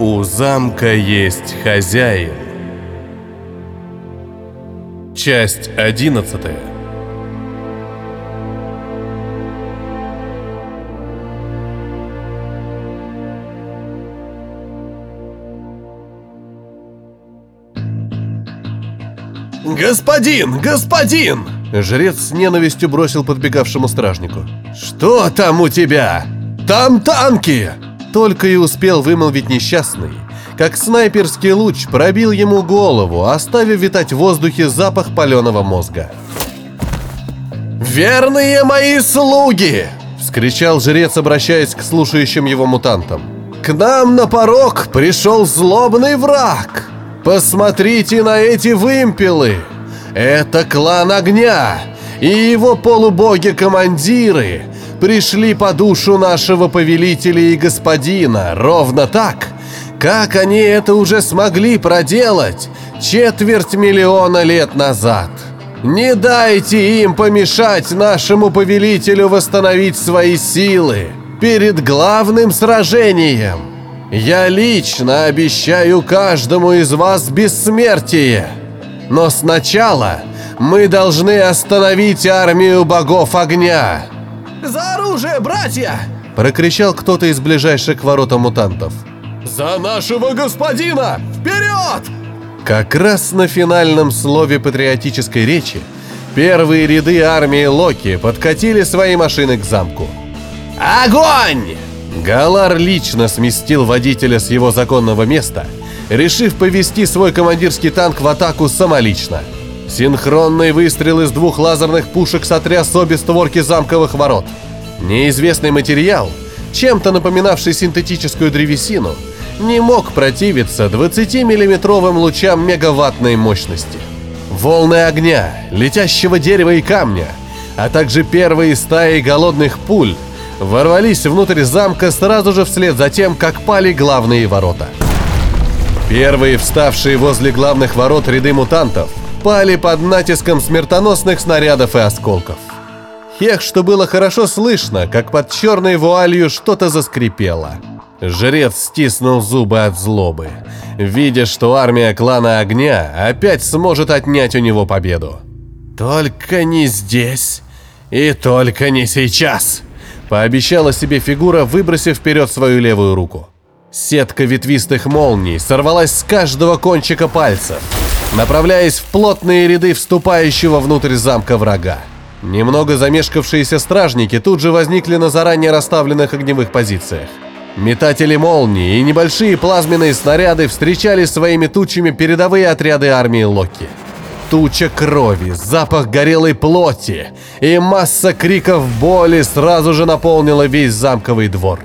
У замка есть хозяин. Часть одиннадцатая. «Господин! Господин!» Жрец с ненавистью бросил подбегавшему стражнику. «Что там у тебя? Там танки!» Только и успел вымолвить несчастный, как снайперский луч пробил ему голову, оставив витать в воздухе запах паленого мозга. «Верные мои слуги!» — вскричал жрец, обращаясь к слушающим его мутантам. «К нам на порог пришел злобный враг! Посмотрите на эти вымпелы! Это клан огня, и его полубоги-командиры пришли по душу нашего повелителя и господина ровно так, как они это уже смогли проделать четверть миллиона лет назад. Не дайте им помешать нашему повелителю восстановить свои силы перед главным сражением. Я лично обещаю каждому из вас бессмертие. Но сначала мы должны остановить армию богов огня. «За оружие, братья!» – прокричал кто-то из ближайших к воротам мутантов. «За нашего господина! Вперед!» Как раз на финальном слове патриотической речи первые ряды армии Локи подкатили свои машины к замку. «Огонь!» Галар лично сместил водителя с его законного места, решив повести свой командирский танк в атаку самолично. Синхронный выстрел из двух лазерных пушек сотряс обе створки замковых ворот. Неизвестный материал, чем-то напоминавший синтетическую древесину, не мог противиться 20-миллиметровым лучам мегаваттной мощности. Волны огня, летящего дерева и камня, а также первые стаи голодных пуль ворвались внутрь замка сразу же вслед за тем, как пали главные ворота. Первые вставшие возле главных ворот ряды мутантов пали под натиском смертоносных снарядов и осколков. Хех, что было хорошо слышно, как под черной вуалью что-то заскрипело. Жрец стиснул зубы от злобы, видя, что армия клана Огня опять сможет отнять у него победу. «Только не здесь и только не сейчас!» Пообещала себе фигура, выбросив вперед свою левую руку. Сетка ветвистых молний сорвалась с каждого кончика пальца, направляясь в плотные ряды вступающего внутрь замка врага. Немного замешкавшиеся стражники тут же возникли на заранее расставленных огневых позициях. Метатели молнии и небольшие плазменные снаряды встречали своими тучами передовые отряды армии Локи – туча крови, запах горелой плоти и масса криков боли сразу же наполнила весь замковый двор.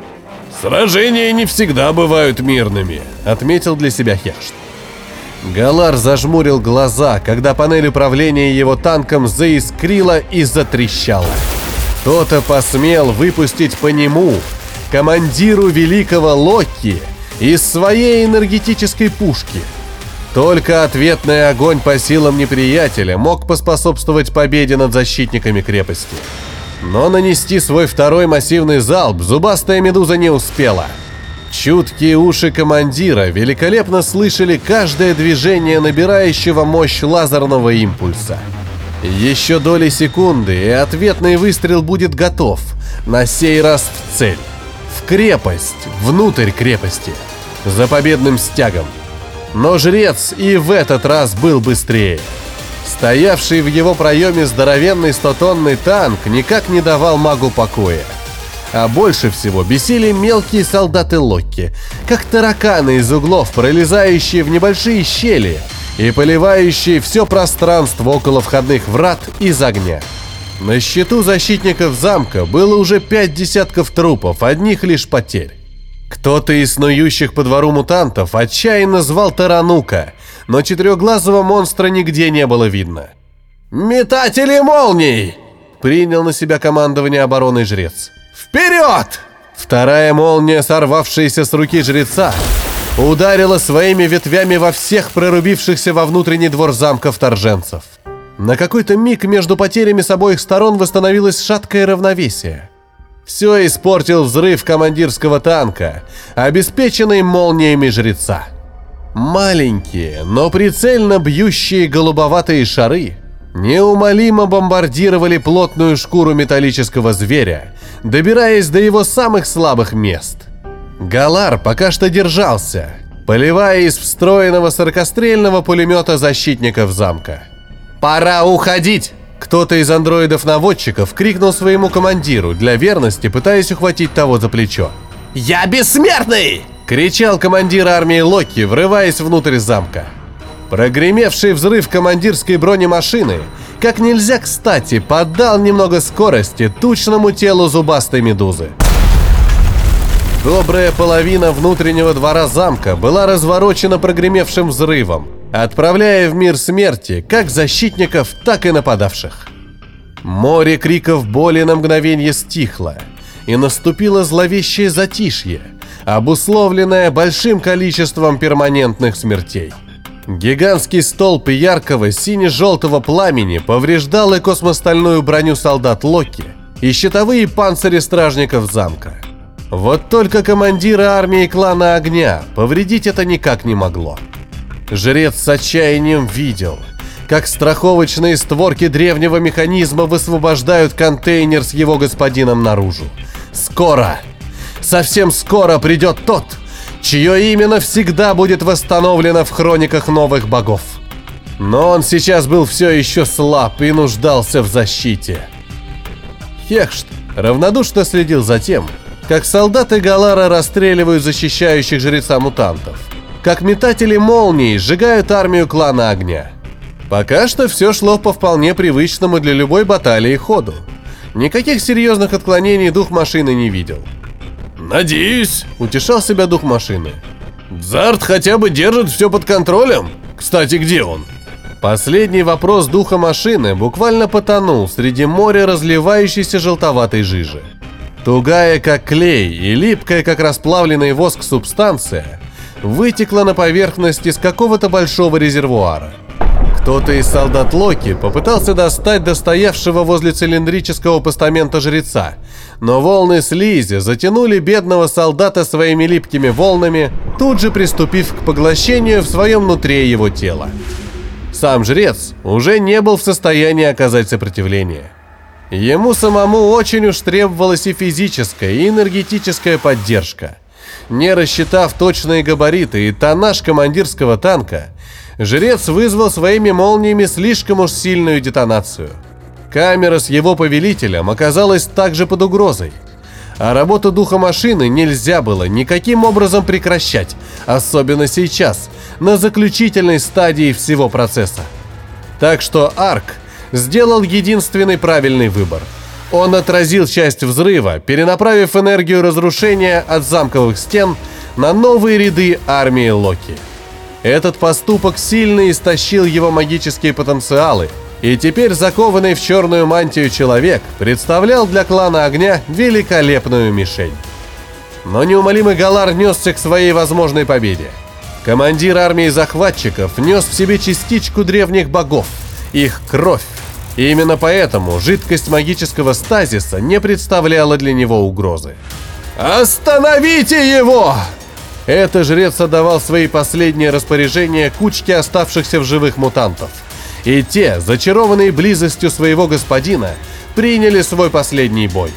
«Сражения не всегда бывают мирными», — отметил для себя Хершт. Галар зажмурил глаза, когда панель управления его танком заискрила и затрещала. Кто-то посмел выпустить по нему, командиру великого Локи, из своей энергетической пушки — только ответный огонь по силам неприятеля мог поспособствовать победе над защитниками крепости. Но нанести свой второй массивный залп зубастая медуза не успела. Чуткие уши командира великолепно слышали каждое движение набирающего мощь лазерного импульса. Еще доли секунды, и ответный выстрел будет готов, на сей раз в цель. В крепость, внутрь крепости, за победным стягом – но жрец и в этот раз был быстрее. Стоявший в его проеме здоровенный стотонный танк никак не давал магу покоя. А больше всего бесили мелкие солдаты Локки, как тараканы из углов, пролезающие в небольшие щели и поливающие все пространство около входных врат из огня. На счету защитников замка было уже пять десятков трупов, одних лишь потерь. Кто-то из снующих по двору мутантов отчаянно звал Таранука, но четырехглазого монстра нигде не было видно. «Метатели молний!» — принял на себя командование обороны жрец. «Вперед!» Вторая молния, сорвавшаяся с руки жреца, ударила своими ветвями во всех прорубившихся во внутренний двор замка вторженцев. На какой-то миг между потерями с обоих сторон восстановилось шаткое равновесие. Все испортил взрыв командирского танка, обеспеченный молниями жреца. Маленькие, но прицельно бьющие голубоватые шары неумолимо бомбардировали плотную шкуру металлического зверя, добираясь до его самых слабых мест. Галар пока что держался, поливая из встроенного сорокострельного пулемета защитников замка. «Пора уходить!» Кто-то из андроидов-наводчиков крикнул своему командиру, для верности пытаясь ухватить того за плечо. Я бессмертный! Кричал командир армии Локи, врываясь внутрь замка. Прогремевший взрыв командирской бронемашины, как нельзя кстати, поддал немного скорости тучному телу зубастой медузы. Добрая половина внутреннего двора замка была разворочена прогремевшим взрывом, отправляя в мир смерти как защитников, так и нападавших. Море криков боли на мгновение стихло, и наступило зловещее затишье, обусловленное большим количеством перманентных смертей. Гигантский столб яркого сине-желтого пламени повреждал и космостальную броню солдат Локи, и щитовые панцири стражников замка. Вот только командира армии клана Огня повредить это никак не могло. Жрец с отчаянием видел, как страховочные створки древнего механизма высвобождают контейнер с его господином наружу. Скоро, совсем скоро придет тот, чье имя навсегда будет восстановлено в хрониках новых богов. Но он сейчас был все еще слаб и нуждался в защите. Хехшт равнодушно следил за тем, как солдаты Галара расстреливают защищающих жреца мутантов, как метатели молний сжигают армию клана огня. Пока что все шло по вполне привычному для любой баталии ходу. Никаких серьезных отклонений дух машины не видел. Надеюсь, Утешал себя дух машины. Зарт хотя бы держит все под контролем. Кстати, где он? Последний вопрос духа машины буквально потонул среди моря разливающейся желтоватой жижи. Тугая, как клей, и липкая, как расплавленный воск субстанция, вытекла на поверхность из какого-то большого резервуара. Кто-то из солдат Локи попытался достать достоявшего возле цилиндрического постамента жреца, но волны слизи затянули бедного солдата своими липкими волнами, тут же приступив к поглощению в своем внутри его тела. Сам жрец уже не был в состоянии оказать сопротивление. Ему самому очень уж требовалась и физическая, и энергетическая поддержка. Не рассчитав точные габариты и тоннаж командирского танка, жрец вызвал своими молниями слишком уж сильную детонацию. Камера с его повелителем оказалась также под угрозой. А работу духа машины нельзя было никаким образом прекращать, особенно сейчас, на заключительной стадии всего процесса. Так что Арк сделал единственный правильный выбор. Он отразил часть взрыва, перенаправив энергию разрушения от замковых стен на новые ряды армии Локи. Этот поступок сильно истощил его магические потенциалы, и теперь закованный в черную мантию человек представлял для клана огня великолепную мишень. Но неумолимый Галар несся к своей возможной победе. Командир армии захватчиков нес в себе частичку древних богов, их кровь. И именно поэтому жидкость магического стазиса не представляла для него угрозы. «Остановите его!» Это жрец отдавал свои последние распоряжения кучке оставшихся в живых мутантов. И те, зачарованные близостью своего господина, приняли свой последний бой.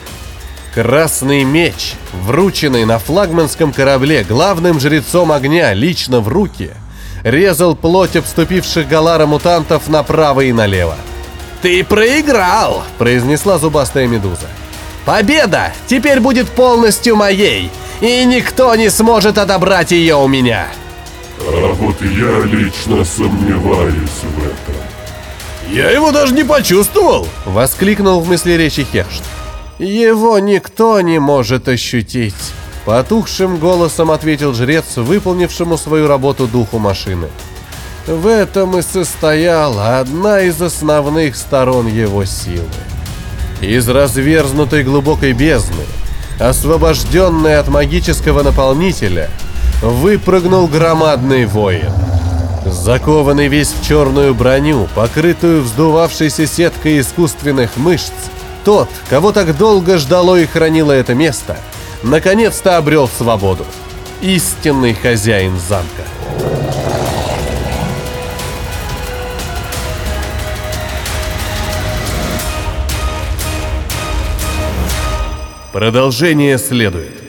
Красный меч, врученный на флагманском корабле главным жрецом огня лично в руки, резал плоть обступивших Галара мутантов направо и налево. Ты проиграл! произнесла зубастая медуза. Победа теперь будет полностью моей, и никто не сможет отобрать ее у меня. А вот я лично сомневаюсь в этом. Я его даже не почувствовал. Воскликнул в мысли речи Хершт. Его никто не может ощутить. Потухшим голосом ответил жрец, выполнившему свою работу духу машины. В этом и состояла одна из основных сторон его силы. Из разверзнутой глубокой бездны, освобожденный от магического наполнителя, выпрыгнул громадный воин. Закованный весь в черную броню, покрытую вздувавшейся сеткой искусственных мышц, тот, кого так долго ждало и хранило это место, наконец-то обрел свободу. Истинный хозяин замка. Продолжение следует.